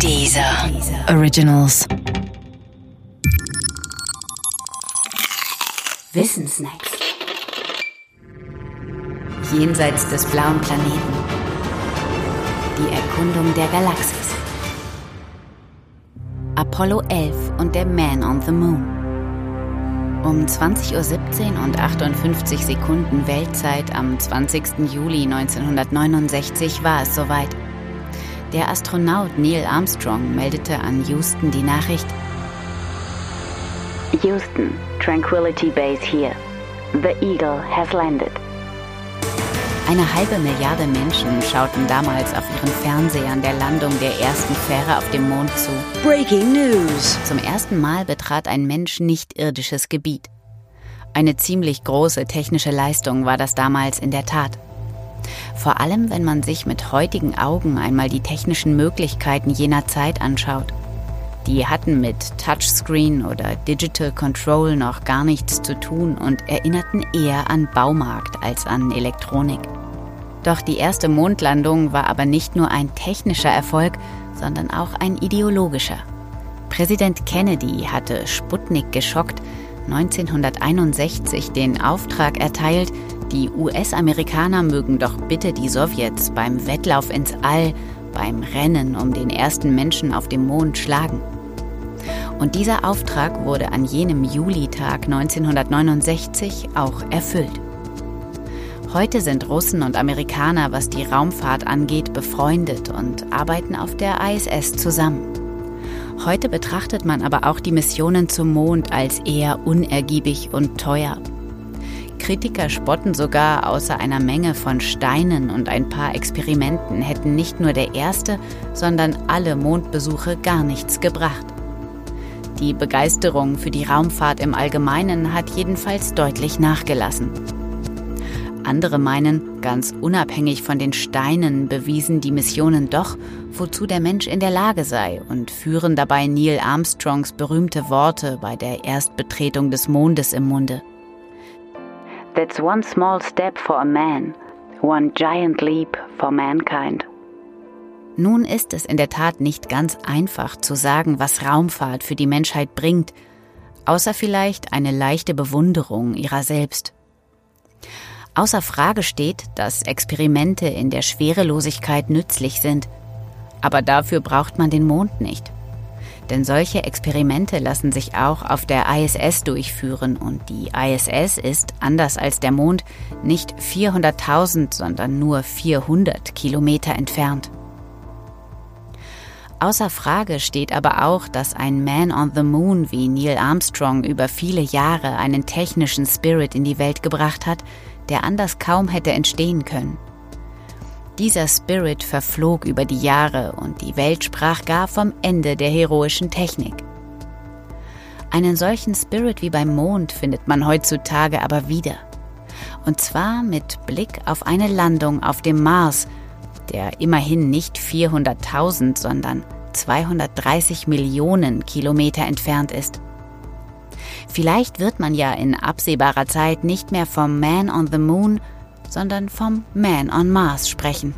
Dieser Originals. Wissensnacks. Jenseits des blauen Planeten. Die Erkundung der Galaxis. Apollo 11 und der Man on the Moon. Um 20.17 Uhr und 58 Sekunden Weltzeit am 20. Juli 1969 war es soweit. Der Astronaut Neil Armstrong meldete an Houston die Nachricht, Houston, Tranquility Base here. The Eagle has landed. Eine halbe Milliarde Menschen schauten damals auf ihren Fernsehern der Landung der ersten Fähre auf dem Mond zu. Breaking News. Zum ersten Mal betrat ein Mensch nicht-irdisches Gebiet. Eine ziemlich große technische Leistung war das damals in der Tat. Vor allem, wenn man sich mit heutigen Augen einmal die technischen Möglichkeiten jener Zeit anschaut. Die hatten mit Touchscreen oder Digital Control noch gar nichts zu tun und erinnerten eher an Baumarkt als an Elektronik. Doch die erste Mondlandung war aber nicht nur ein technischer Erfolg, sondern auch ein ideologischer. Präsident Kennedy hatte Sputnik geschockt 1961 den Auftrag erteilt, die US-Amerikaner mögen doch bitte die Sowjets beim Wettlauf ins All, beim Rennen um den ersten Menschen auf dem Mond schlagen. Und dieser Auftrag wurde an jenem Julitag 1969 auch erfüllt. Heute sind Russen und Amerikaner, was die Raumfahrt angeht, befreundet und arbeiten auf der ISS zusammen. Heute betrachtet man aber auch die Missionen zum Mond als eher unergiebig und teuer. Kritiker spotten sogar, außer einer Menge von Steinen und ein paar Experimenten hätten nicht nur der erste, sondern alle Mondbesuche gar nichts gebracht. Die Begeisterung für die Raumfahrt im Allgemeinen hat jedenfalls deutlich nachgelassen. Andere meinen, ganz unabhängig von den Steinen bewiesen die Missionen doch, wozu der Mensch in der Lage sei und führen dabei Neil Armstrongs berühmte Worte bei der Erstbetretung des Mondes im Munde. That's one small step for a man, one giant leap for mankind. Nun ist es in der Tat nicht ganz einfach zu sagen, was Raumfahrt für die Menschheit bringt, außer vielleicht eine leichte Bewunderung ihrer selbst. Außer Frage steht, dass Experimente in der Schwerelosigkeit nützlich sind. Aber dafür braucht man den Mond nicht. Denn solche Experimente lassen sich auch auf der ISS durchführen und die ISS ist, anders als der Mond, nicht 400.000, sondern nur 400 Kilometer entfernt. Außer Frage steht aber auch, dass ein Man on the Moon wie Neil Armstrong über viele Jahre einen technischen Spirit in die Welt gebracht hat, der anders kaum hätte entstehen können. Dieser Spirit verflog über die Jahre und die Welt sprach gar vom Ende der heroischen Technik. Einen solchen Spirit wie beim Mond findet man heutzutage aber wieder. Und zwar mit Blick auf eine Landung auf dem Mars, der immerhin nicht 400.000, sondern 230 Millionen Kilometer entfernt ist. Vielleicht wird man ja in absehbarer Zeit nicht mehr vom Man on the Moon, sondern vom Man on Mars sprechen.